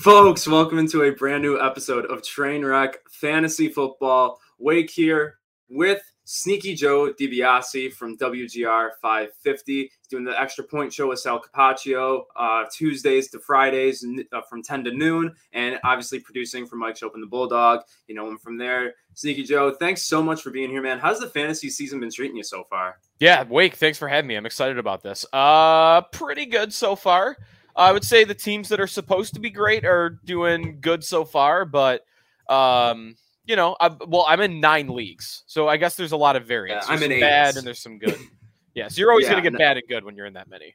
Folks, welcome into a brand new episode of Trainwreck Fantasy Football. Wake here with Sneaky Joe DiBiase from WGR 550. He's doing the extra point show with Sal Capaccio uh, Tuesdays to Fridays uh, from 10 to noon, and obviously producing for Mike Schopp and the Bulldog. You know him from there. Sneaky Joe, thanks so much for being here, man. How's the fantasy season been treating you so far? Yeah, Wake, thanks for having me. I'm excited about this. Uh, pretty good so far. I would say the teams that are supposed to be great are doing good so far, but um, you know, I, well, I'm in nine leagues, so I guess there's a lot of variance. Yeah, I'm in bad and there's some good. yeah, so you're always Yeah, gonna get no- bad and good when you're in that many.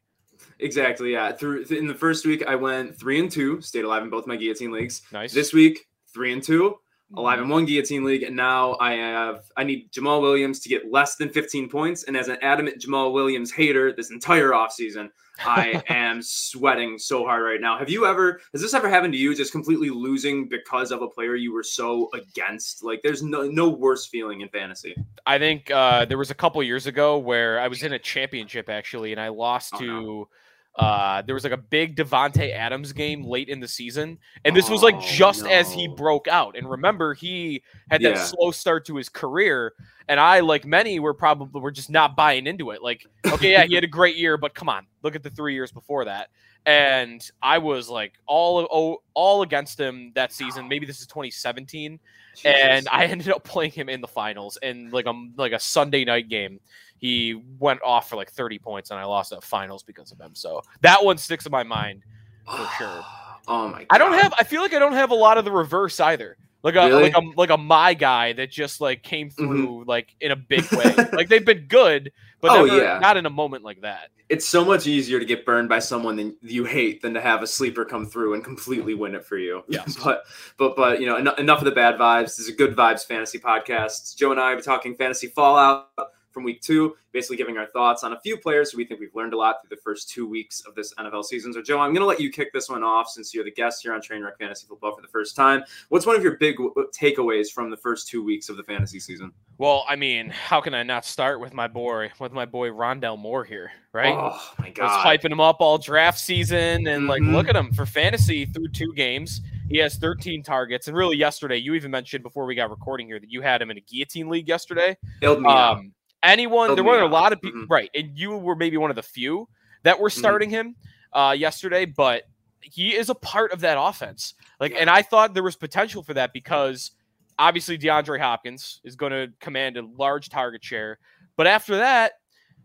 Exactly, yeah. Through in the first week, I went three and two, stayed alive in both my guillotine leagues. Nice. This week, three and two, alive in one guillotine league, and now I have I need Jamaal Williams to get less than 15 points. And as an adamant Jamaal Williams hater, this entire offseason, I am sweating so hard right now. Have you ever has this ever happened to you? Just completely losing because of a player you were so against? Like there's no no worse feeling in fantasy. I think uh, there was a couple years ago where I was in a championship actually, and I lost Oh, to. no. Uh, there was like a big Davante Adams game late in the season, and this was like Oh, just as he broke out. And remember, he had that Yeah. slow start to his career, and I, like many, were probably were just not buying into it. Like, okay, yeah, he had a great year, but come on, look at the three years before that. And I was like all all, all against him that season. Maybe this is 2017 and I ended up playing him in the finals in like a like a Sunday night game. He went off for like 30 points, and I lost at finals because of him. So that one sticks in my mind for sure. Oh my! I don't have. I feel like I don't have a lot of the reverse either. Like a Really? like a like a my guy that just like came Mhm. through like in a big way. like they've been good, but Oh, never, yeah. not in a moment like that. it's so much easier to get burned by someone that you hate than to have a sleeper come through and completely win it for you. Yes. but but but you know en- enough of the bad vibes. This is a good vibes fantasy podcast. Joe and I are talking fantasy fallout from week two, basically giving our thoughts on a few players who we think we've learned a lot through the first two weeks of this NFL season. So Joe, I'm going to let you kick this one off since you're the guest here on Trainwreck Fantasy Football for the first time. What's one of your big takeaways from the first two weeks of the fantasy season? Well, I mean, how can I not start with my boy with my boy Rondale Moore here, right? Oh my I was hyping him up all draft season, and like, Mhm. look at him for fantasy through two games. He has 13 targets, and really yesterday, you even mentioned before we got recording here that you had him in a guillotine league yesterday. Me. Um, anyone, there me weren't a lot of people, Mhm. right? And you were maybe one of the few that were starting him uh, yesterday, but he is a part of that offense. Like, Yeah. and I thought there was potential for that because obviously DeAndre Hopkins is going to command a large target share, but after that.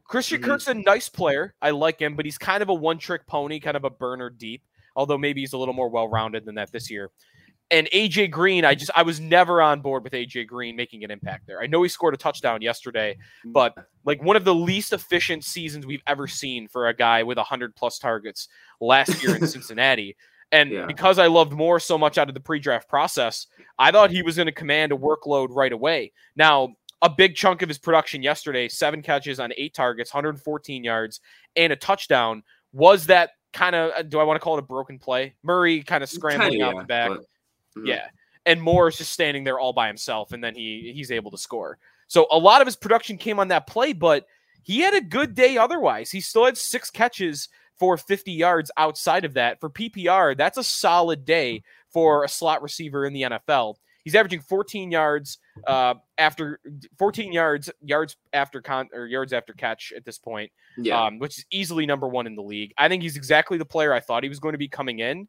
Christian Mhm. Kirk's a nice player. I like him, but he's kind of a one-trick pony, kind of a burner deep. Although maybe he's a little more well-rounded than that this year. And AJ Green, I just I was never on board with AJ Green making an impact there. I know he scored a touchdown yesterday, mm. but like one of the least efficient seasons we've ever seen for a guy with 100 plus targets last year in Cincinnati. And Yeah. because I loved Moore so much out of the pre-draft process, I thought he was going to command a workload right away. Now, a big chunk of his production yesterday, seven catches on eight targets, 114 yards, and a touchdown, was that kind of uh, do I want to call it a broken play? Murray kind of scrambling Kinda, out yeah, the back. but- Mhm. Yeah. And Moore is just standing there all by himself, and then he he's able to score. So a lot of his production came on that play, but he had a good day otherwise. He still had six catches for 50 yards outside of that. For PPR, that's a solid day for a slot receiver in the NFL. He's averaging 14 yards uh, after 14 yards yards after con or yards after catch at this point Yeah. um, which is easily number one in the league. I think he's exactly the player I thought he was going to be coming in.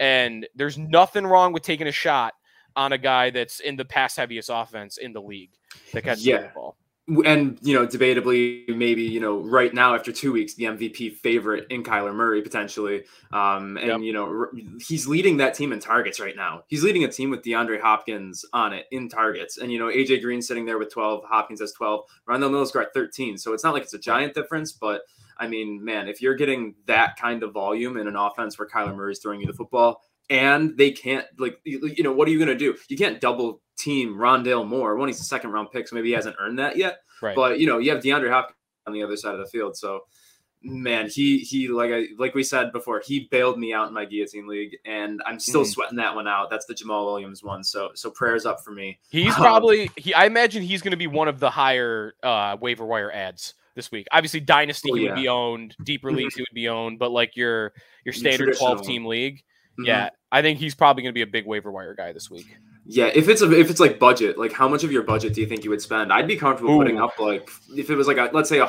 And there's nothing wrong with taking a shot on a guy that's in the pass heaviest offense in the league that catches Yeah. the ball. and you know, debatably, maybe you know, right now after two weeks, the MVP favorite in Kyler Murray potentially, um, and Yep. you know, r- he's leading that team in targets right now. He's leading a team with DeAndre Hopkins on it in targets, and you know, AJ Green sitting there with twelve, Hopkins has twelve, Rondale Mills got thirteen. So it's not like it's a giant difference, but I mean, man, if you're getting that kind of volume in an offense where Kyler Murray's throwing you the football. And they can't like you you know what are you gonna do? You can't double team Rondale Moore. One, he's a second round pick, so maybe he hasn't earned that yet. Right. But you know, you have DeAndre Hopkins on the other side of the field. So man, he he like I like we said before, he bailed me out in my guillotine league, and I'm still Mhm. sweating that one out. That's the Jamaal Williams one. So so prayers up for me. He's Um, probably he. I imagine he's going to be one of the higher uh, waiver wire ads this week. Obviously, dynasty Oh, yeah. would be owned, deeper leagues he would be owned, but like your your standard twelve team league, Mhm. Yeah, I think he's probably going to be a big waiver wire guy this week. Yeah, if it's a, if it's like budget, like how much of your budget do you think you would spend? I'd be comfortable putting up like if it was like a let's say a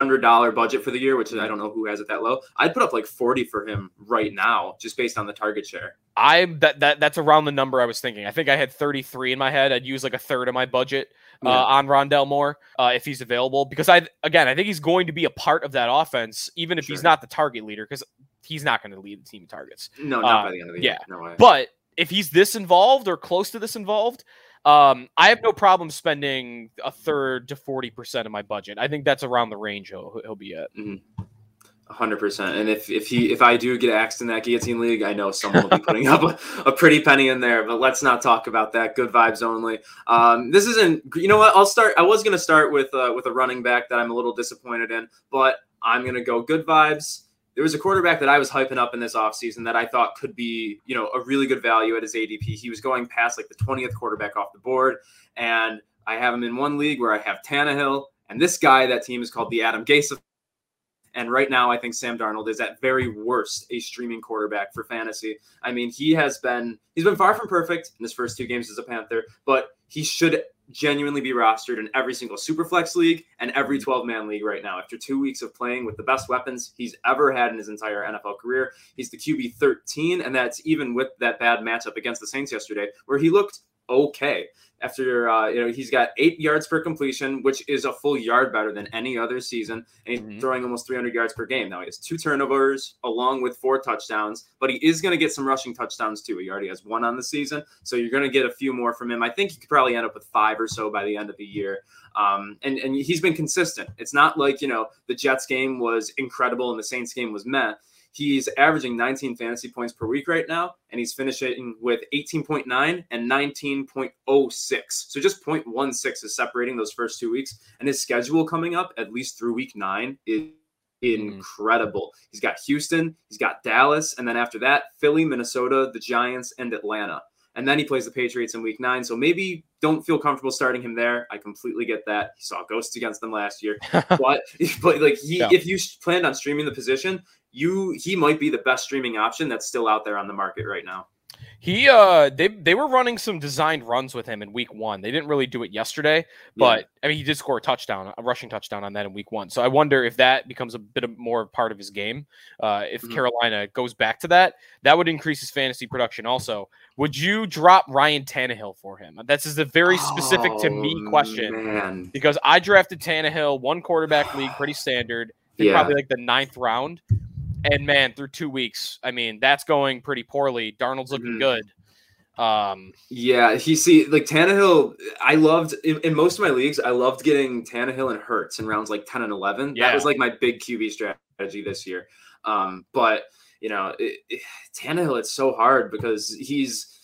hundred dollar budget for the year, which I don't know who has it that low. I'd put up like forty for him right now, just based on the target share. I that that that's around the number I was thinking. I think I had 33 in my head. I'd use like a third of my budget uh, Yeah. on Rondale Moore uh, if he's available because I again I think he's going to be a part of that offense even if he's not the target leader because he's not going to lead the team in targets. No, not Uh, by the end of the yeah. year. No way. But if he's this involved or close to this involved, um, I have no problem spending a third to 40 percent of my budget. I think that's around the range he'll he'll be at. hundred percent. And if if he if I do get axed in that guillotine league, I know someone will be putting up a, a pretty penny in there. But let's not talk about that. Good vibes only. Um, this isn't. You know what? I'll start. I was gonna start with uh, with a running back that I'm a little disappointed in, but I'm gonna go good vibes. There was a quarterback that I was hyping up in this offseason that I thought could be, you know, a really good value at his ADP. He was going past like the 20th quarterback off the board. And I have him in one league where I have Tannehill. And this guy, that team is called the Adam Gase and right now, I think Sam Darnold is at very worst a streaming quarterback for fantasy. I mean, he has been he's been far from perfect in his first two games as a Panther, but he should genuinely be rostered in every single superflex league and every mm-hmm. 12 man league right now. After two weeks of playing with the best weapons he's ever had in his entire NFL career, he's the QB 13, and that's even with that bad matchup against the Saints yesterday, where he looked okay. After uh, you know, he's got eight yards per completion, which is a full yard better than any other season, and he's Mhm. throwing almost 300 yards per game. Now he has two turnovers along with four touchdowns, but he is going to get some rushing touchdowns too. He already has one on the season, so you're going to get a few more from him. I think he could probably end up with five or so by the end of the year. Um, and and he's been consistent. It's not like you know the Jets game was incredible and the Saints game was meh. He's averaging 19 fantasy points per week right now, and he's finishing with 18.9 and 19.06. So just 0.16 is separating those first two weeks. And his schedule coming up, at least through week nine, is hmm. incredible. He's got Houston, he's got Dallas, and then after that, Philly, Minnesota, the Giants, and Atlanta. And then he plays the Patriots in week nine. So maybe don't feel comfortable starting him there. I completely get that. He saw ghosts against them last year. but but like he Yeah. if you planned on streaming the position, you he might be the best streaming option that's still out there on the market right now. He uh they they were running some designed runs with him in week one. They didn't really do it yesterday, but I mean he did score a touchdown, a rushing touchdown on that in week one. So I wonder if that becomes a bit of more part of his game. Uh, if Mhm. Carolina goes back to that, that would increase his fantasy production. Also, would you drop Ryan Tannehill for him? This is a very specific to me Oh, question Man. because I drafted Tannehill one quarterback league, pretty standard. Yeah. Probably like the ninth round. And man, through two weeks, I mean, that's going pretty poorly. Darnold's looking Mhm. good. Um, Yeah, he see like Tannehill. I loved in, in most of my leagues. I loved getting Tannehill and Hurts in rounds like ten and eleven. Yeah. That was like my big QB strategy this year. Um, but you know, it, it, Tannehill, it's so hard because he's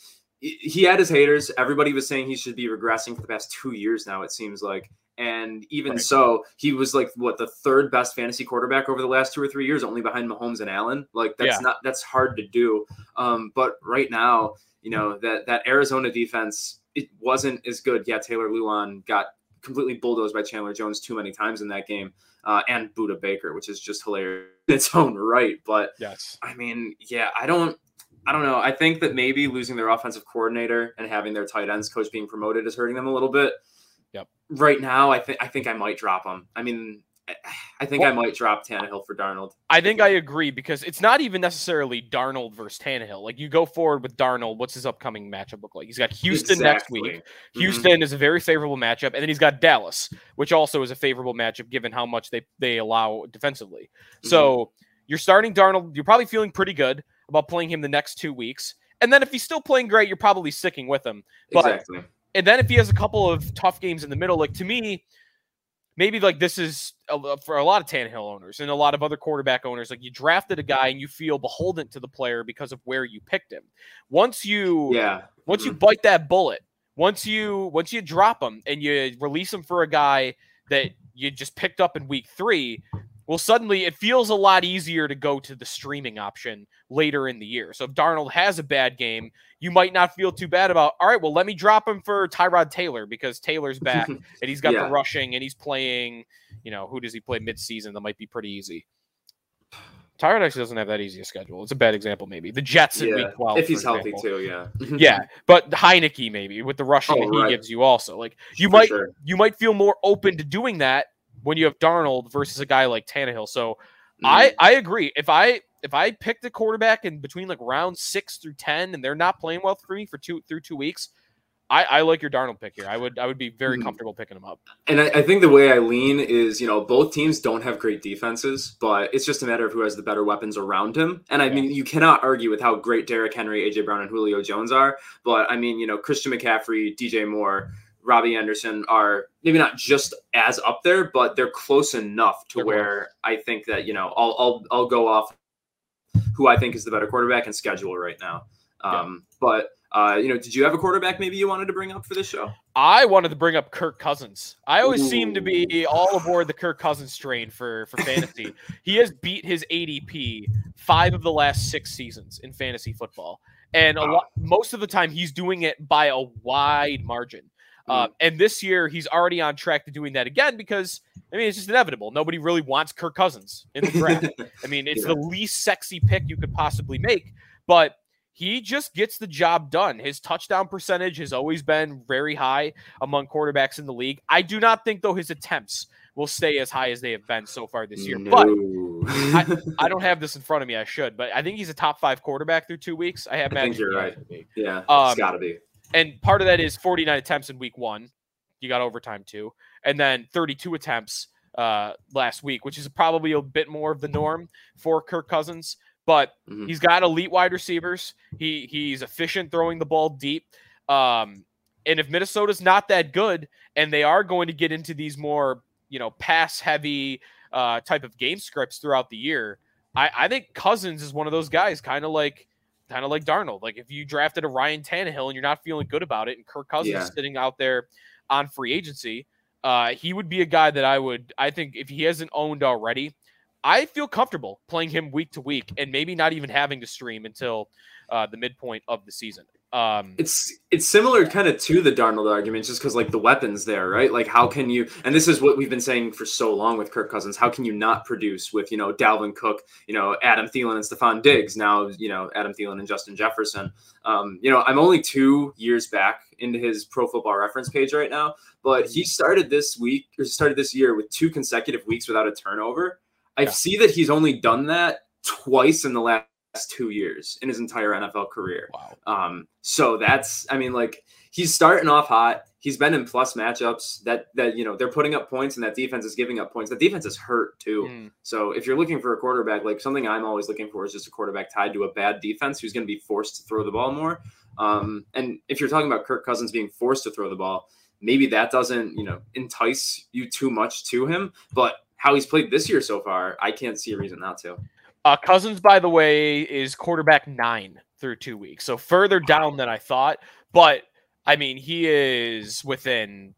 he- he had his haters. Everybody was saying he should be regressing for the past two years now. It seems like. And even Right. so, he was like what the third best fantasy quarterback over the last two or three years, only behind Mahomes and Allen. Like that's Yeah. not that's hard to do. Um, but right now, you know that that Arizona defense it wasn't as good. Yeah, Taylor Lewan got completely bulldozed by Chandler Jones too many times in that game, uh, and Budda Baker, which is just hilarious in its own right. But yes. I mean, yeah, I don't. I don't know. I think that maybe losing their offensive coordinator and having their tight ends coach being promoted is hurting them a little bit. Yep. Right now, I think I think I might drop him. I mean, I- think I might drop Tannehill for Darnold. I think I agree because it's not even necessarily Darnold versus Tannehill. Like you go forward with Darnold, what's his upcoming matchup look like? He's got Houston next Exactly. week. Mhm. Houston is a very favorable matchup, and then he's got Dallas, which also is a favorable matchup given how much they they allow defensively. Mm-hmm. So you're starting Darnold. You're probably feeling pretty good about playing him the next two weeks, and then if he's still playing great, you're probably sticking with him. But exactly. And then if he has a couple of tough games in the middle, like to me, maybe like this is a, for a lot of Tannehill owners and a lot of other quarterback owners, like you drafted a guy and you feel beholden to the player because of where you picked him. Once you Yeah. once you Mhm. bite that bullet, once you once you drop him and you release him for a guy that you just picked up in week three, well, suddenly it feels a lot easier to go to the streaming option later in the year. So if Darnold has a bad game, you might not feel too bad about. All right, well, let me drop him for Tyrod Taylor because Taylor's back and he's got Yeah. the rushing and he's playing. You know, who does he play mid-season? That might be pretty easy. Tyrod actually doesn't have that easy a schedule. It's a bad example, maybe. The Jets in Yeah, week 12. if he's healthy too, yeah. Yeah, but Heinicke maybe with the rushing Oh, that he right. gives you also. Like you For might sure. you might feel more open to doing that when you have Darnold versus a guy like Tannehill. So Mm-hmm. I I agree. If I if I picked a quarterback in between like round six through ten and they're not playing well for me for two through two weeks, I, I like your Darnold pick here. I would I would be very Mhm. comfortable picking him up. And I, I think the way I lean is, you know, both teams don't have great defenses, but it's just a matter of who has the better weapons around him. And I Yeah. mean, you cannot argue with how great Derrick Henry, AJ Brown, and Julio Jones are. But I mean, you know, Christian McCaffrey, DJ Moore, Robbie Anderson are maybe not just as up there, but they're close enough to They're where I think that you know I'll I'll I'll go off who I think is the better quarterback and schedule right now. Yeah. Um, But uh, you know, did you have a quarterback maybe you wanted to bring up for this show? I wanted to bring up Kirk Cousins. I always seem to be all aboard the Kirk Cousins train for for fantasy. he has beat his ADP five of the last six seasons in fantasy football, and a lot most of the time he's doing it by a wide margin. Uh, and this year he's already on track to doing that again because I mean it's just inevitable. Nobody really wants Kirk Cousins in the draft. I mean, it's Yeah. the least sexy pick you could possibly make, but he just gets the job done. His touchdown percentage has always been very high among quarterbacks in the league. I do not think, though, his attempts will stay as high as they have been so far this year. But No. I don't have this in front of me. I should, but I think he's a top five quarterback through two weeks. I have I think you're right. yeah, Um, it's got to be. And part of that is 49 attempts in week one. You got overtime too. And then 32 attempts uh, last week, which is probably a bit more of the norm for Kirk Cousins. But Mhm. he's got elite wide receivers. He he's efficient throwing the ball deep. Um, and if Minnesota's not that good, and they are going to get into these more you know pass heavy uh, type of game scripts throughout the year, I, I think Cousins is one of those guys, kind of like kind of like Darnold. Like if you drafted a Ryan Tannehill and you're not feeling good about it, and Kirk Cousins Yeah. is sitting out there on free agency, uh, he would be a guy that I would. I think if he hasn't owned already, I feel comfortable playing him week to week, and maybe not even having to stream until uh, the midpoint of the season. Um, It's it's similar kind of to the Darnold argument, just because like the weapons there, right? Like how can you? And this is what we've been saying for so long with Kirk Cousins. How can you not produce with you know Dalvin Cook, you know Adam Thielen and Stefon Diggs? Now you know Adam Thielen and Justin Jefferson. Um, you know I'm only two years back into his Pro Football Reference page right now, but he started this week or started this year with two consecutive weeks without a turnover. I Yeah. see that he's only done that twice in the last two years in his entire NFL career. wow. Um, so that's, I mean, like he's starting off hot. He's been in plus matchups that that you know they're putting up points and that defense is giving up points. The defense is hurt too. Mm. So if you're looking for a quarterback, like something I'm always looking for is just a quarterback tied to a bad defense who's going to be forced to throw the ball more. Um, and if you're talking about Kirk Cousins being forced to throw the ball, maybe that doesn't you know entice you too much to him. But how he's played this year so far, I can't see a reason not to. Uh, Cousins, by the way, is quarterback nine through two weeks, so further down than I thought. But I mean, he is within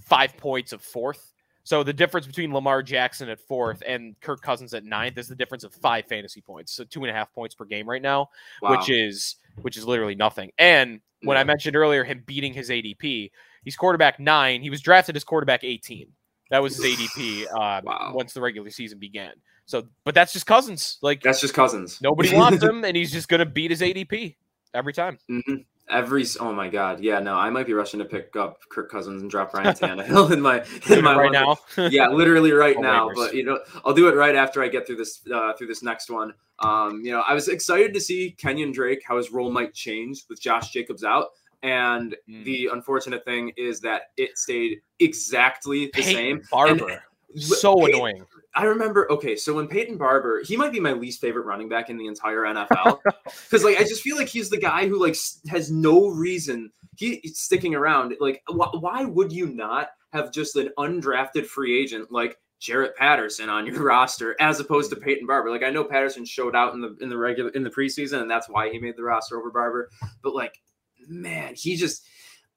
five points of fourth. So the difference between Lamar Jackson at fourth and Kirk Cousins at ninth is the difference of five fantasy points, so two and a half points per game right now, Wow. which is which is literally nothing. And when I mentioned earlier him beating his ADP, he's quarterback nine. He was drafted as quarterback eighteen. That was his ADP uh, Wow. once the regular season began. So, but that's just Cousins. Like that's just Cousins. Nobody wants him, and he's just going to beat his ADP every time. hmm Every oh my god, yeah, no, I might be rushing to pick up Kirk Cousins and drop Ryan Tannehill in my in my right now. yeah, literally right Oh, now. waivers. But you know, I'll do it right after I get through this uh, through this next one. Um, you know, I was excited to see Kenyan Drake how his role might change with Josh Jacobs out, and Mm. the unfortunate thing is that it stayed exactly the Peyton same. Barber, so Peyton- annoying. I remember, okay, so when Peyton Barber, he might be my least favorite running back in the entire NFL because, like, I just feel like he's the guy who like has no reason he he's sticking around. Like, wh- why would you not have just an undrafted free agent like Jarrett Patterson on your roster as opposed to Peyton Barber? Like, I know Patterson showed out in the in the regular in the preseason, and that's why he made the roster over Barber. But like, man, he just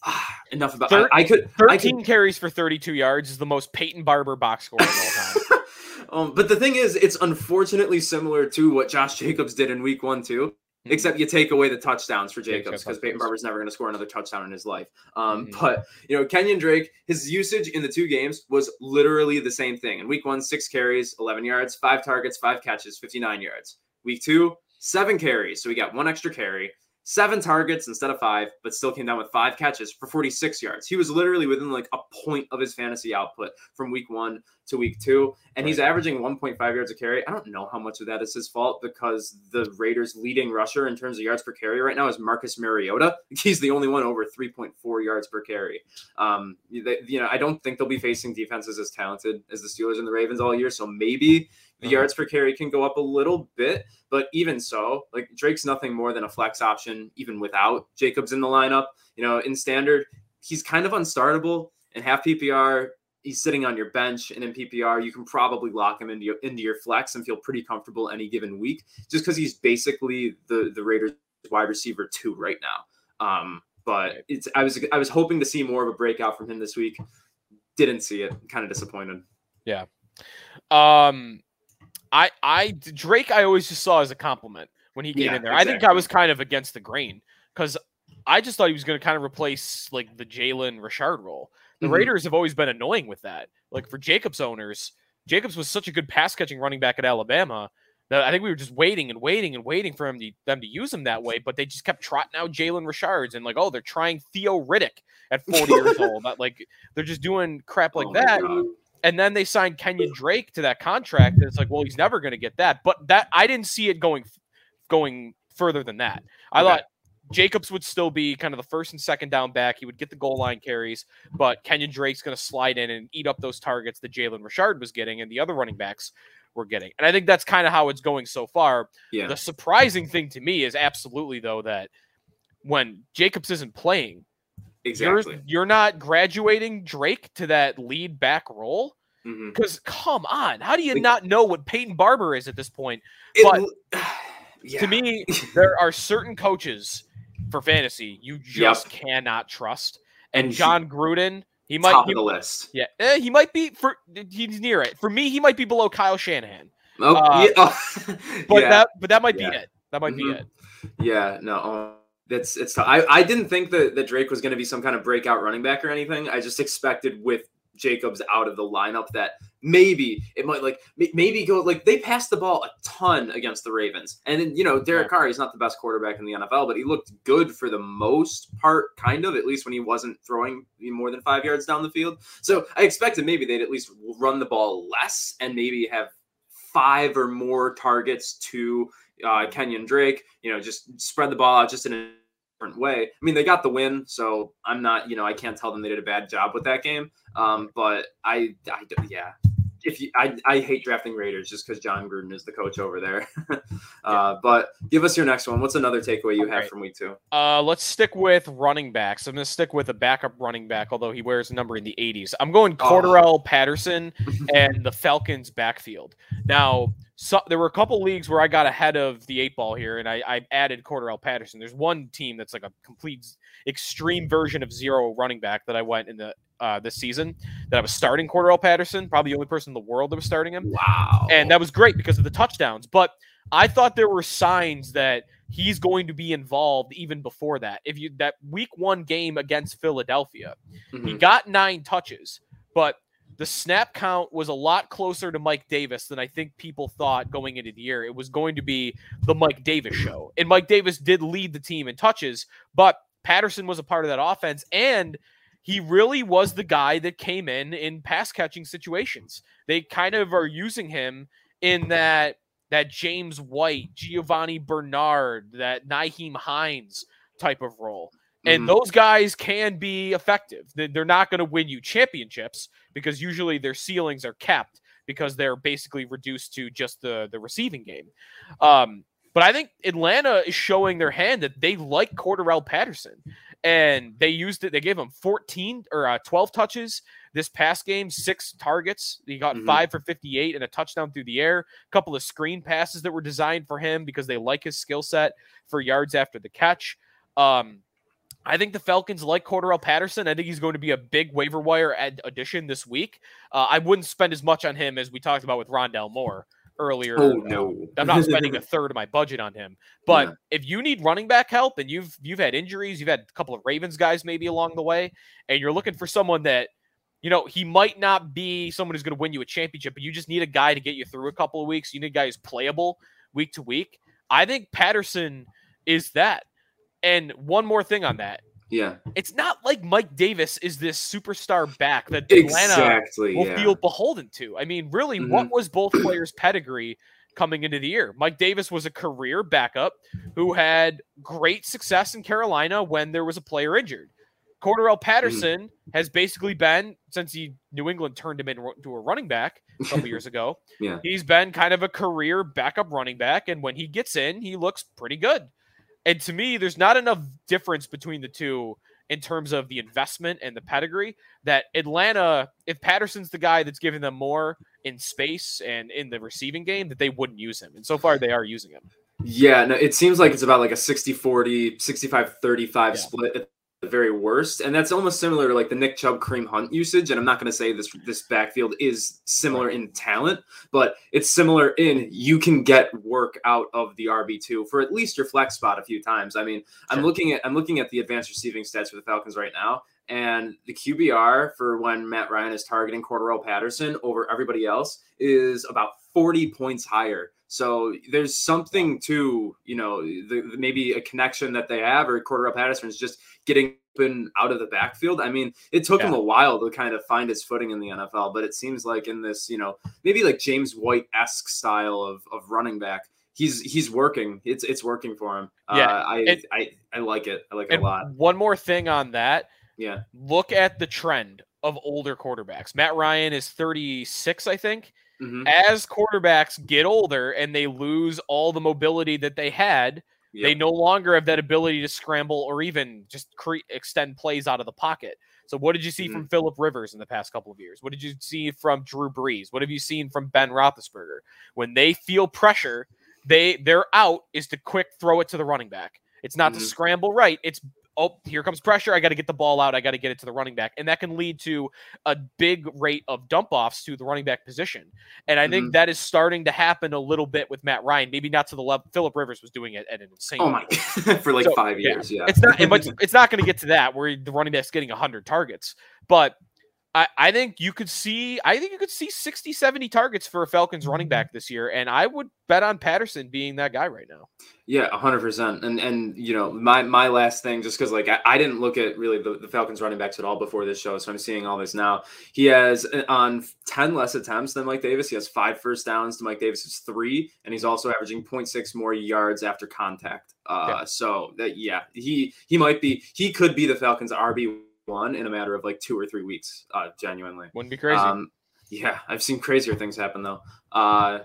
ah, enough about. Thir- I, I could I could 13 carries for 32 yards is the most Peyton Barber box score of all time. um, but the thing is, it's unfortunately similar to what Josh Jacobs did in week one, too. Mhm. Except you take away the touchdowns for Jacobs because Peyton. Barber's never going to score another touchdown in his life. Um, Mhm. But you know, Kenyan Drake, his usage in the two games was literally the same thing. In week one, six carries, 11 yards, five targets, five catches, 59 yards. Week two, seven carries, so we got one extra carry, seven targets instead of five, but still came down with five catches for 46 yards. He was literally within like a point of his fantasy output from week one to week two, and he's averaging 1.5 yards a carry. I don't know how much of that is his fault because the Raiders' leading rusher in terms of yards per carry right now is Marcus Mariota. He's the only one over 3.4 yards per carry. Um, they, you know, I don't think they'll be facing defenses as talented as the Steelers and the Ravens all year, so maybe the Mhm. yards per carry can go up a little bit. But even so, like Drake's nothing more than a flex option, even without Jacobs in the lineup. You know, in standard, he's kind of unstartable. And half PPR, he's sitting on your bench, and in PPR, you can probably lock him into your into your flex and feel pretty comfortable any given week, just because he's basically the the Raiders wide receiver two right now. Um, but it's I was I was hoping to see more of a breakout from him this week. Didn't see it. Kind of disappointed. Yeah. Um, I I Drake I always just saw as a compliment when he came Yeah, in there. I think I was kind of against the grain because I just thought he was going to kind of replace like the Jalen Richard role. The Mhm. Raiders have always been annoying with that. Like for Jacobs owners, Jacobs was such a good pass catching running back at Alabama that I think we were just waiting and waiting and waiting for him to them to use him that way. But they just kept trotting out Jalen Richards and like, oh, they're trying Theo Riddick at 40 years old. Like they're just doing crap like Oh that. And then they signed Kenyan Drake to that contract. And it's like, well, he's never going to get that. But that I didn't see it going going further than that. I Okay. thought Jacobs would still be kind of the first and second down back. He would get the goal line carries, but Kenyan Drake's going to slide in and eat up those targets that Jalen Richard was getting and the other running backs were getting. And I think that's kind of how it's going so far. Yeah. The surprising thing to me is absolutely though that when Jacobs isn't playing, Exactly. you're you're not graduating Drake to that lead back role. Because come on, how do you Like- not know what Peyton Barber is at this point? It- But yeah. To me, there are certain coaches for fantasy you just cannot trust. And And Jon Gruden, he might, top of the list. yeah, eh, he might be for he's near it. For me, he might be below Kyle Shanahan. Oh, Uh, yeah. oh, But yeah. that, but that might Yeah. be it. That might be Mhm. it. Yeah, no, um, it's. I I didn't think that that Drake was going to be some kind of breakout running back or anything. I just expected with Jacobs out of the lineup that maybe it might like may- maybe go like they passed the ball a ton against the Ravens, and then, you know Derek. Carr, he's not the best quarterback in the NFL, but he looked good for the most part, kind of at least when he wasn't throwing more than five yards down the field. So I expected maybe they'd at least run the ball less and maybe have five or more targets to uh, Kenyan Drake. You know, just spread the ball out just in a different way. I mean, they got the win, so I'm not, you know, I can't tell them they did a bad job with that game. Um, but I, I, yeah. If you, I, I hate drafting Raiders just because Jon Gruden is the coach over there. uh, but give us your next one. What's another takeaway you have Alright. from week two? Uh, let's stick with running backs. I'm going to stick with a backup running back, although he wears a number in the 80s. I'm going Oh. Cordarrelle Patterson and the Falcons backfield. Now, so, there were a couple leagues where I got ahead of the eight ball here, and I, I added Cordarrelle Patterson. There's one team that's like a complete extreme version of zero running back that I went in the uh, this season that I was starting Cordarrelle Patterson, probably the only person in the world that was starting him Wow. and that was great because of the touchdowns. But I thought there were signs that he's going to be involved even before that. If you that week one game against Philadelphia, he Mhm. got nine touches, but the snap count was a lot closer to Mike Davis than I think people thought going into the year. It was going to be the Mike Davis show. And Mike Davis did lead the team in touches, but Patterson was a part of that offense and he really was the guy that came in in pass catching situations. They kind of are using him in that that James White, Giovani Bernard, that Nyheim Hines type of role. And Mhm. those guys can be effective. They- They're not going to win you championships because usually their ceilings are kept because they're basically reduced to just the the receiving game. Um, but I think Atlanta is showing their hand that they like Cordarrelle Patterson, and they used it. They gave him 14 or uh, 12 touches this past game, six targets. He got Mhm. five for 58 and a touchdown through the air. A couple of screen passes that were designed for him because they like his skill set for yards after the catch. Um, I think the Falcons like Cordarrelle Patterson. I think he's going to be a big waiver wire ad- addition this week. Uh, I wouldn't spend as much on him as we talked about with Rondale Moore, earlier. Oh no, I'm not spending a third of my budget on him. But yeah. if you need running back help and you've you've had injuries, you've had a couple of Ravens guys maybe along the way, and you're looking for someone that you know, he might not be someone who's going to win you a championship, but you just need a guy to get you through a couple of weeks. You need a guy who's playable week to week. I think Patterson is that. And one more thing on that. Yeah. It's not like Mike Davis is this superstar back that exactly, Atlanta will yeah. feel beholden to. I mean, really, mm-hmm. what was both players' pedigree coming into the year? Mike Davis was a career backup who had great success in Carolina when there was a player injured. Cordarrelle mm. Patterson mm. has basically been since he New England turned him into a running back a couple years ago. Yeah. He's been kind of a career backup running back and when he gets in, he looks pretty good. And to me, there's not enough difference between the two in terms of the investment and the pedigree that Atlanta, if Patterson's the guy that's giving them more in space and in the receiving game, that they wouldn't use him. And so far they are using him. Yeah, no, it seems like it's about like a 60 40, 65 35 yeah. split the very worst, and that's almost similar to like the Nick Chubb Kareem Hunt usage. And I'm not going to say this this backfield is similar in talent, but it's similar in you can get work out of the RB two for at least your flex spot a few times. I mean, sure. I'm looking at I'm looking at the advanced receiving stats for the Falcons right now, and the QBR for when Matt Ryan is targeting Cordarrelle Patterson over everybody else is about 40 points higher. So there's something to, you know, the, the, maybe a connection that they have, or Cordarrelle Patterson is just getting open out of the backfield. I mean, it took yeah. him a while to kind of find his footing in the NFL, but it seems like in this, you know, maybe like James White esque style of, of running back, he's he's working. It's it's working for him. Yeah, uh, I, and, I I like it. I like it a lot. One more thing on that. Yeah. Look at the trend of older quarterbacks. Matt Ryan is 36, I think. Mm-hmm. As quarterbacks get older and they lose all the mobility that they had, yep. they no longer have that ability to scramble or even just cre- extend plays out of the pocket. So, what did you see mm-hmm. from Philip Rivers in the past couple of years? What did you see from Drew Brees? What have you seen from Ben Roethlisberger? When they feel pressure, they their out is to quick throw it to the running back. It's not mm-hmm. to scramble right. It's oh, here comes pressure. I got to get the ball out. I got to get it to the running back. And that can lead to a big rate of dump offs to the running back position. And I mm-hmm. think that is starting to happen a little bit with Matt Ryan. Maybe not to the level Philip Rivers was doing it at an insane. Oh my, for like so, five years. Yeah. yeah. It's not, it's, it's not going to get to that where the running back's getting 100 targets. But I, I think you could see I think you could see 60, 70 targets for a Falcons running back this year. And I would bet on Patterson being that guy right now. Yeah, hundred percent. And and you know, my my last thing, just because like I, I, didn't look at really the, the, Falcons running backs at all before this show, so I'm seeing all this now. He has uh, on ten less attempts than Mike Davis. He has five first downs to Mike Davis's three, and he's also averaging 0.6 more yards after contact. Uh, yeah. so that yeah, he he might be he could be the Falcons RB one in a matter of like two or three weeks. Uh, genuinely, wouldn't be crazy. Um, yeah, I've seen crazier things happen though. Uh,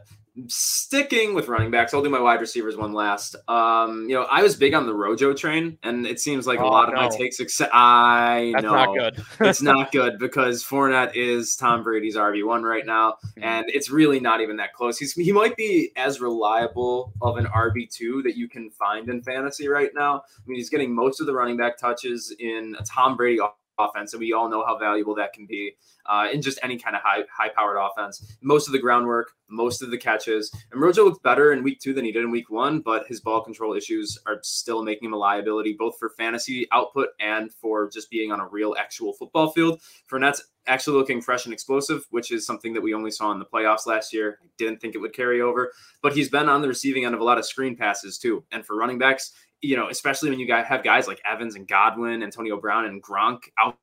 sticking with running backs, I'll do my wide receivers one last. Um, you know, I was big on the Rojo train, and it seems like oh, a lot no. of my takes. Except I That's know not good. it's not good because Fournette is Tom Brady's RB one right now, mm-hmm. and it's really not even that close. He's he might be as reliable of an RB two that you can find in fantasy right now. I mean, he's getting most of the running back touches in a Tom Brady offense, and we all know how valuable that can be uh, in just any kind of high high powered offense. Most of the groundwork, most of the catches. And Rojo looked better in week two than he did in week one, but his ball control issues are still making him a liability, both for fantasy output and for just being on a real actual football field. Fournette's actually looking fresh and explosive, which is something that we only saw in the playoffs last year. I didn't think it would carry over, but he's been on the receiving end of a lot of screen passes too. And for running backs, you know, especially when you guys have guys like Evans and Godwin, Antonio Brown and Gronk out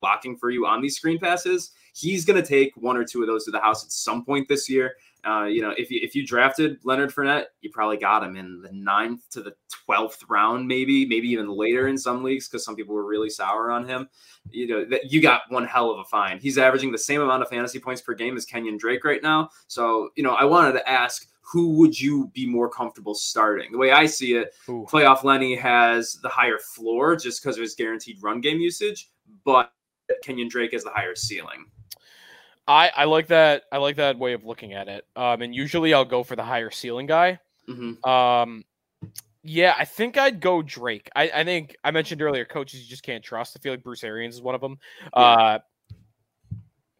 blocking for you on these screen passes, he's going to take one or two of those to the house at some point this year. Uh, you know, if you if you drafted Leonard Fournette, you probably got him in the ninth to the twelfth round, maybe, maybe even later in some leagues because some people were really sour on him. You know, that you got one hell of a find. He's averaging the same amount of fantasy points per game as Kenyan Drake right now. So, you know, I wanted to ask who would you be more comfortable starting? The way I see it, Ooh. playoff Lenny has the higher floor just because of his guaranteed run game usage, but Kenyan Drake has the higher ceiling. I, I like that. I like that way of looking at it. Um, and usually I'll go for the higher ceiling guy. Mm-hmm. Um, yeah, I think I'd go Drake. I, I think I mentioned earlier coaches you just can't trust. I feel like Bruce Arians is one of them. Yeah. Uh,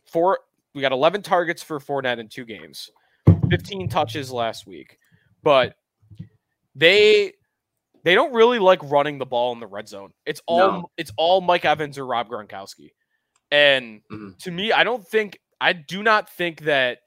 four, we got 11 targets for Fournette in two games. 15 touches last week, but they they don't really like running the ball in the red zone. It's all No. it's all Mike Evans or Rob Gronkowski. And Mhm. to me, I don't think I do not think that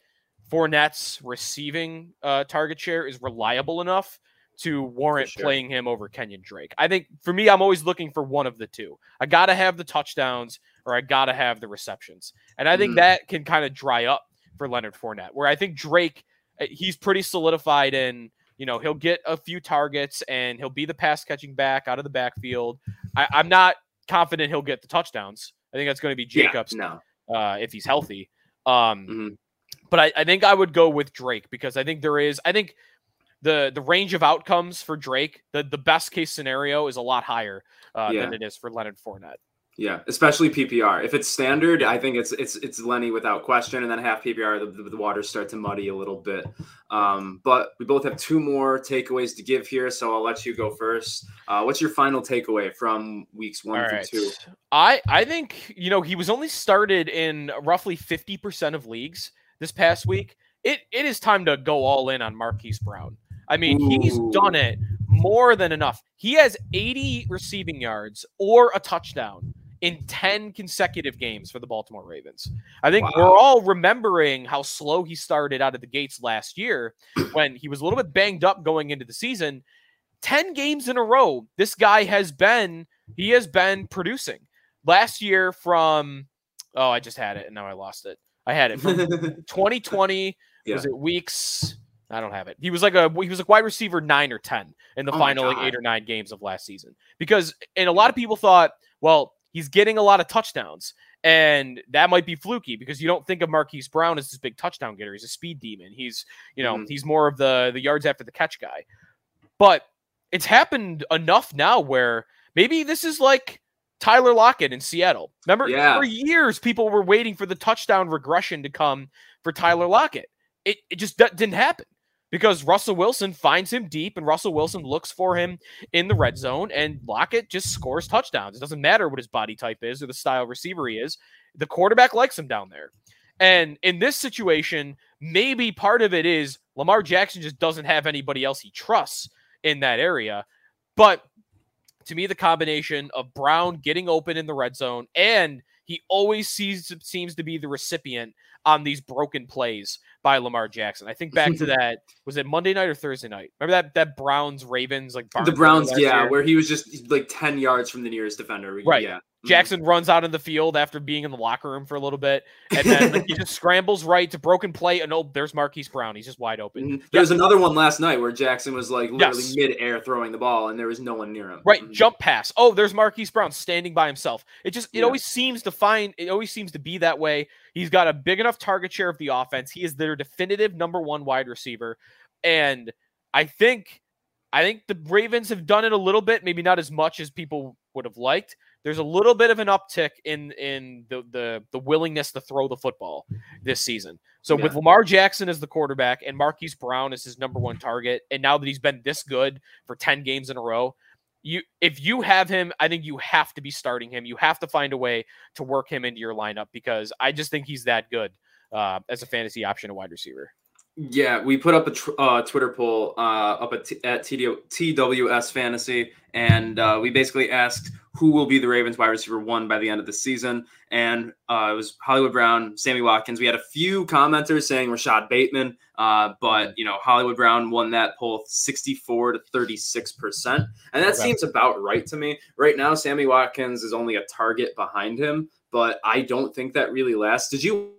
Fournette's receiving uh, target share is reliable enough to warrant sure. playing him over Kenyan Drake. I think for me, I'm always looking for one of the two. I got to have the touchdowns or I got to have the receptions. And I think Mhm. that can kind of dry up for Leonard Fournette, where I think Drake, uh, he's pretty solidified in, you know, he'll get a few targets and he'll be the pass catching back out of the backfield. I, I'm not confident he'll get the touchdowns. I think that's going to be Yeah, Jacobs no. uh, if he's healthy. Um, Mhm. But I, I think I would go with Drake because I think there is. I think the the range of outcomes for Drake, the the best case scenario is a lot higher uh, Yeah. than it is for Leonard Fournette. Yeah, especially PPR. If it's standard, I think it's it's it's Lenny without question, and then half PPR, the, the, waters start to muddy a little bit. Um, but we both have two more takeaways to give here, so I'll let you go first. Uh, what's your final takeaway from weeks one All through right. two? I I think you know he was only started in roughly fifty percent of leagues this past week. It it is time to go all in on Marquise Brown. I mean, he's done it more than enough. He has 80 receiving yards or a touchdown in 10 consecutive games for the Baltimore Ravens. I think we're all remembering how slow he started out of the gates last year when he was a little bit banged up going into the season. 10 games in a row, this guy has been he has been producing. Last year from oh, I just had it and now I lost it. I had it from 2020 Yeah. was it weeks I don't have it. He was like a he was like wide receiver 9 or 10 in the Oh final like 8 or 9 games of last season. Because and a lot of people thought, well, he's getting a lot of touchdowns and that might be fluky because you don't think of Marquise Brown as this big touchdown getter. He's a speed demon. He's, you know, Mhm. he's more of the the yards after the catch guy. But it's happened enough now where maybe this is like Tyler Lockett in Seattle. Remember, Yeah. for years people were waiting for the touchdown regression to come for Tyler Lockett. It it just d- didn't happen because Russell Wilson finds him deep and Russell Wilson looks for him in the red zone and Lockett just scores touchdowns. It doesn't matter what his body type is or the style receiver he is. The quarterback likes him down there. And in this situation, maybe part of it is Lamar Jackson just doesn't have anybody else he trusts in that area. But to me, the combination of Brown getting open in the red zone and he always sees seems to be the recipient on these broken plays by Lamar Jackson. I think back to that was it Monday night or Thursday night? Remember that that Browns Ravens like the Browns, yeah, year? where he was just like ten yards from the nearest defender. Right. Yeah. Mhm. Jackson runs out in the field after being in the locker room for a little bit, and then like, he just scrambles right to broken play, and oh, there's Marquise Brown. He's just wide open. Mhm. There was another one last night where Jackson was like literally Yes. mid-air throwing the ball, and there was no one near him. Right, Mhm. jump pass. Oh, there's Marquise Brown standing by himself. It just it Yeah. always seems to find it always seems to be that way. He's got a big enough target share of the offense. He is their definitive number one wide receiver. And I think I think the Ravens have done it a little bit, maybe not as much as people would have liked. There's a little bit of an uptick in in the the, the willingness to throw the football this season. So with Lamar Jackson as the quarterback and Marquise Brown as his number one target, and now that he's been this good for 10 games in a row, you if you have him, I think you have to be starting him. You have to find a way to work him into your lineup because I just think he's that good uh, as a fantasy option, a wide receiver. Yeah, we put up a tr- uh, Twitter poll uh, up at, t- at TD- TWS Fantasy, and uh, we basically asked who will be the Ravens wide receiver one by the end of the season. And uh, it was Hollywood Brown, Sammy Watkins. We had a few commenters saying Rashod Bateman, uh, but you know Hollywood Brown won that poll 64 to 36 percent, and that Okay. seems about right to me. Right now, Sammy Watkins is only a target behind him, but I don't think that really lasts. Did you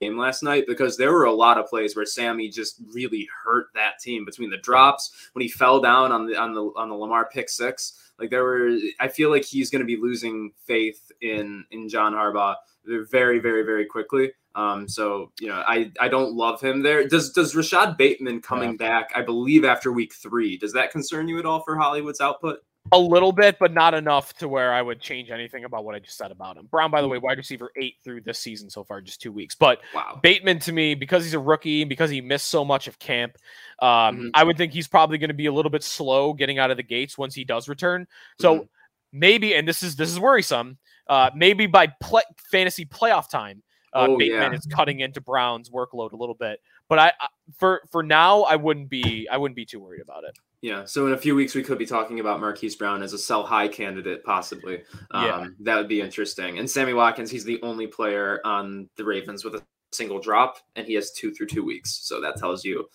game last night because there were a lot of plays where Sammy just really hurt that team between the drops when he fell down on the on the on the Lamar pick six. Like there were, I feel like he's going to be losing faith in in John Harbaugh very very very quickly. Um, so you know, I I don't love him there. Does does Rashod Bateman coming back? I believe after week three. Does that concern you at all for Hollywood's output? A little bit, but not enough to where I would change anything about what I just said about him. Brown, by the way, wide receiver eight through this season so far, just two weeks. But Wow. Bateman to me, because he's a rookie, and because he missed so much of camp, um, Mhm. I would think he's probably going to be a little bit slow getting out of the gates once he does return. So Mhm. maybe, and this is this is worrisome. Uh, maybe by play, fantasy playoff time, uh, Oh, Bateman yeah. is cutting into Brown's workload a little bit. But I, I for for now, I wouldn't be I wouldn't be too worried about it. Yeah. So in a few weeks, we could be talking about Marquise Brown as a sell high candidate, possibly. Um, yeah. That would be interesting. And Sammy Watkins, he's the only player on the Ravens with a single drop, and he has two through two weeks. So that tells you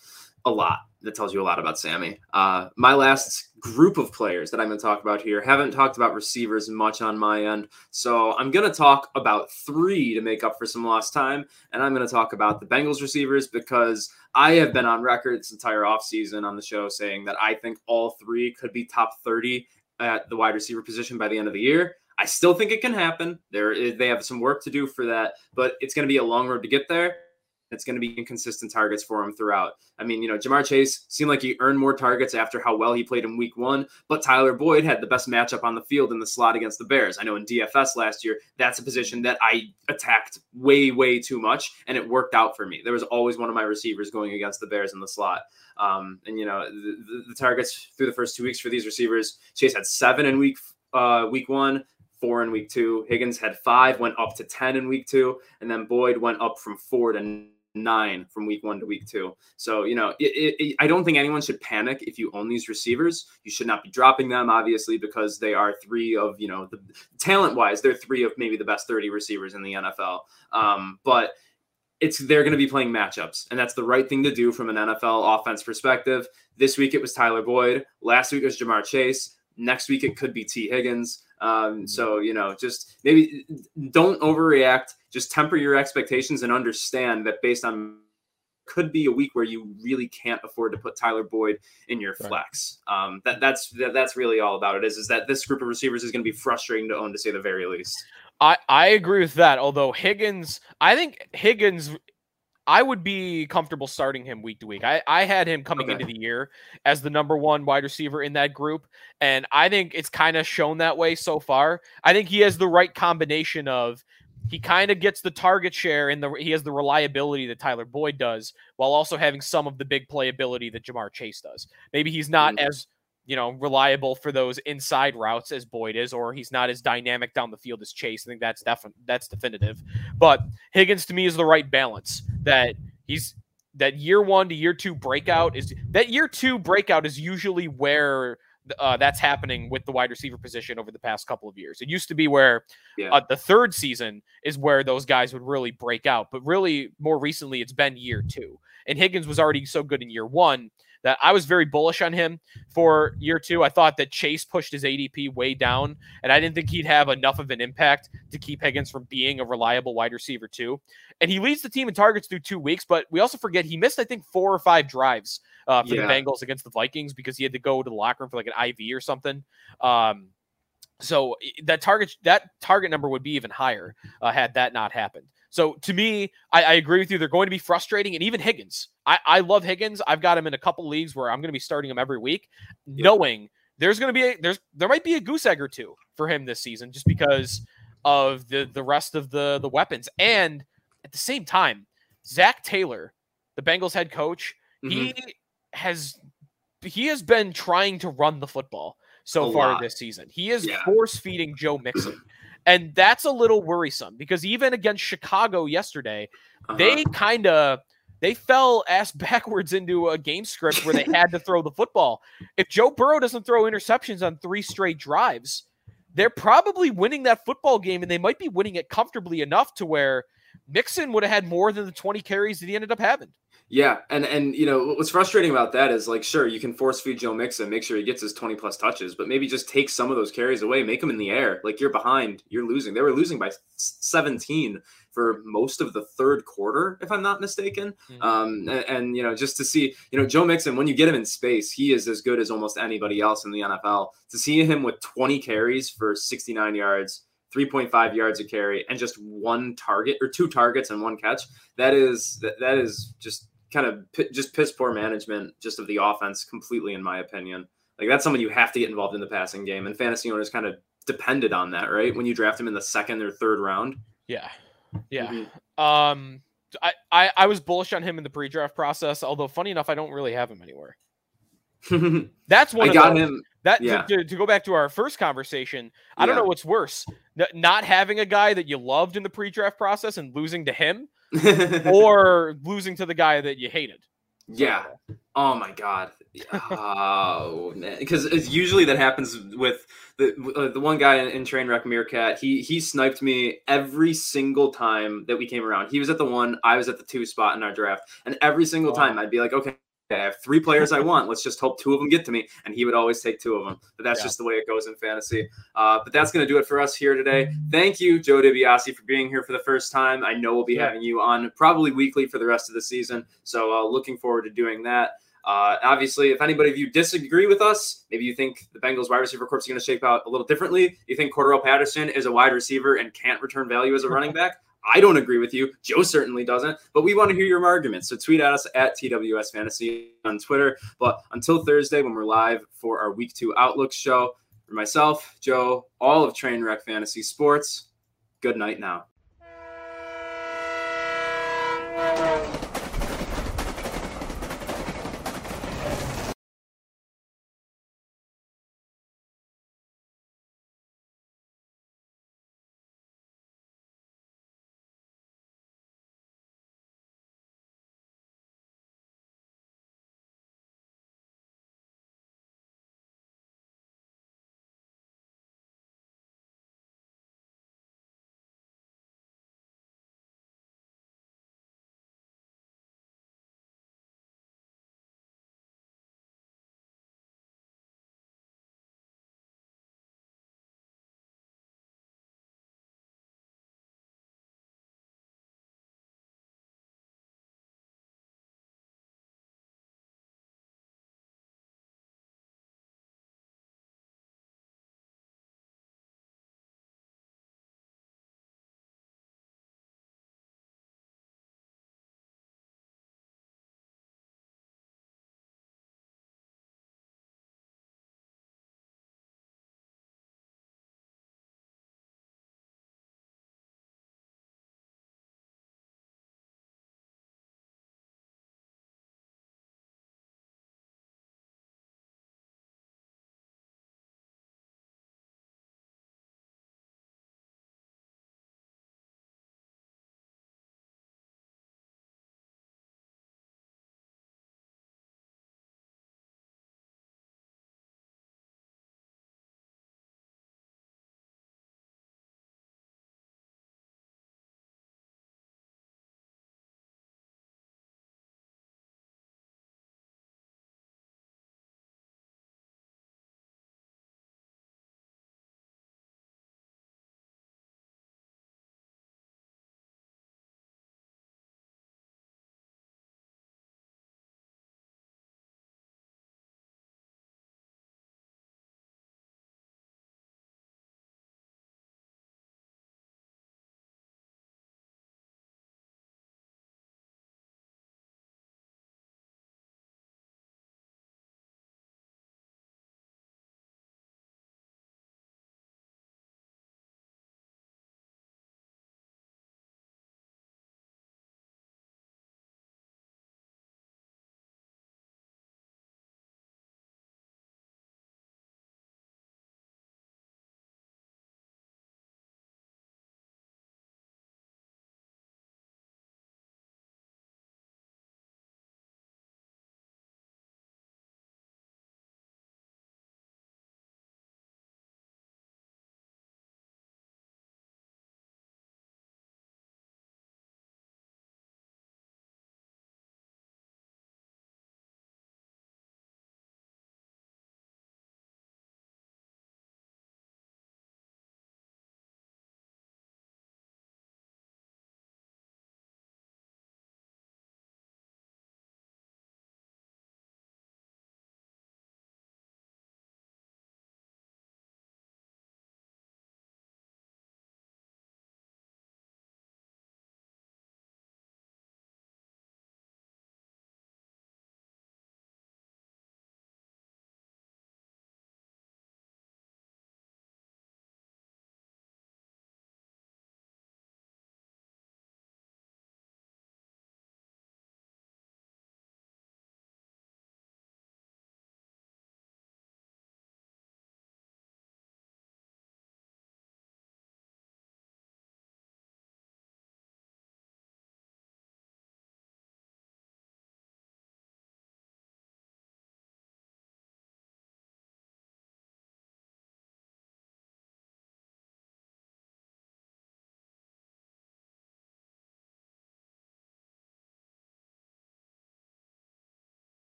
a lot. That tells you a lot about Sammy. Uh, my last group of players that I'm going to talk about here haven't talked about receivers much on my end. So I'm going to talk about three to make up for some lost time. And I'm going to talk about the Bengals receivers because I have been on record this entire offseason on the show saying that I think all three could be top 30 at the wide receiver position by the end of the year. I still think it can happen. There, they have some work to do for that, but it's going to be a long road to get there. It's going to be inconsistent targets for him throughout. I mean, you know, Ja'Marr Chase seemed like he earned more targets after how well he played in week one, but Tyler Boyd had the best matchup on the field in the slot against the Bears. I know in DFS last year, that's a position that I attacked way, way too much, and it worked out for me. There was always one of my receivers going against the Bears in the slot. Um, and, you know, the, the, the targets through the first two weeks for these receivers, Chase had seven in week uh, week one, four in week two. Higgins had five, went up to 10 in week two. And then Boyd went up from four to nine from week one to week two. So, you know, it, it, I don't think anyone should panic if you own these receivers. You should not be dropping them, obviously, because they are three of, you know, the talent wise, they're three of maybe the best 30 receivers in the NFL. Um, but it's they're going to be playing matchups, and that's the right thing to do from an NFL offense perspective. This week it was Tyler Boyd. Last week it was Ja'Marr Chase. Next week it could be Tee Higgins. Um, so you know, just maybe don't overreact. Just temper your expectations and understand that based on could be a week where you really can't afford to put Tyler Boyd in your right. flex. Um, that that's that, that's really all about it. Is is that this group of receivers is going to be frustrating to own to say the very least. I I agree with that. Although Higgins, I think Higgins I would be comfortable starting him week to week. I, I had him coming okay. into the year as the number one wide receiver in that group. And I think it's kind of shown that way so far. I think he has the right combination of he kind of gets the target share and the he has the reliability that Tyler Boyd does, while also having some of the big playability that Ja'Marr Chase does. Maybe he's not mm-hmm. as you know, reliable for those inside routes as Boyd is, or he's not as dynamic down the field as Chase. I think that's definitely that's definitive. But Higgins to me is the right balance. That he's that year one to year two breakout is that year two breakout is usually where uh, that's happening with the wide receiver position over the past couple of years. It used to be where yeah. uh, the third season is where those guys would really break out, but really more recently it's been year two. And Higgins was already so good in year one that I was very bullish on him for year two. I thought that Chase pushed his ADP way down, and I didn't think he'd have enough of an impact to keep Higgins from being a reliable wide receiver too. And he leads the team in targets through two weeks, but we also forget he missed I think four or five drives uh, for yeah. the Bengals against the Vikings because he had to go to the locker room for like an IV or something. Um, so that target that target number would be even higher uh, had that not happened. So to me, I, I, agree with you. They're going to be frustrating, and even Higgins. I, I love Higgins. I've got him in a couple leagues where I'm going to be starting him every week, yep. knowing there's going to be a, there's there might be a goose egg or two for him this season, just because of the the rest of the the weapons. And at the same time, Zac Taylor, the Bengals head coach, mm-hmm. he has he has been trying to run the football so a far lot. this season. He is yeah. force feeding Joe Mixon. And that's a little worrisome because even against Chicago yesterday, uh-huh. they kind of they fell ass backwards into a game script where they had to throw the football. If Joe Burrow doesn't throw interceptions on three straight drives, they're probably winning that football game and they might be winning it comfortably enough to where Mixon would have had more than the 20 carries that he ended up having. Yeah, and and you know what's frustrating about that is like sure you can force feed Joe Mixon, make sure he gets his twenty plus touches, but maybe just take some of those carries away, make them in the air. Like you're behind, you're losing. They were losing by seventeen for most of the third quarter, if I'm not mistaken. Mm-hmm. Um, and, and, you know just to see you know Joe Mixon when you get him in space, he is as good as almost anybody else in the NFL. To see him with twenty carries for sixty nine yards. 3.5 yards a carry and just one target or two targets and one catch that is that, that is just kind of p- just piss poor management just of the offense completely, in my opinion. Like that's someone you have to get involved in the passing game, and fantasy owners kind of depended on that, right? When you draft him in the second or third round. Yeah, yeah. Mm-hmm. Um, I, I I was bullish on him in the pre-draft process, although funny enough, I don't really have him anywhere. That's one. I got him. That yeah. to, to, go back to our first conversation, I yeah. don't know what's worse: not having a guy that you loved in the pre-draft process and losing to him, or losing to the guy that you hated. Yeah. Oh my god. oh man, because usually that happens with the uh, the one guy in, in Trainwreck Meerkat. He he sniped me every single time that we came around. He was at the one, I was at the two spot in our draft, and every single wow. time I'd be like, okay, I have three players I want. Let's just hope two of them get to me. And he would always take two of them. But that's yeah. just the way it goes in fantasy. Uh, but that's going to do it for us here today. Thank you, Joe DiBiase, for being here for the first time. I know we'll be yeah. having you on probably weekly for the rest of the season. So uh, looking forward to doing that. Uh, obviously, if anybody of you disagree with us, maybe you think the Bengals wide receiver corps is going to shape out a little differently. You think Cordarrelle Patterson is a wide receiver and can't return value as a running back. I don't agree with you. Joe certainly doesn't, but we want to hear your arguments. So tweet at us at TWS Fantasy on Twitter. But until Thursday, when we're live for our week two Outlook show, for myself, Joe, all of Trainwreck Fantasy Sports, good night now.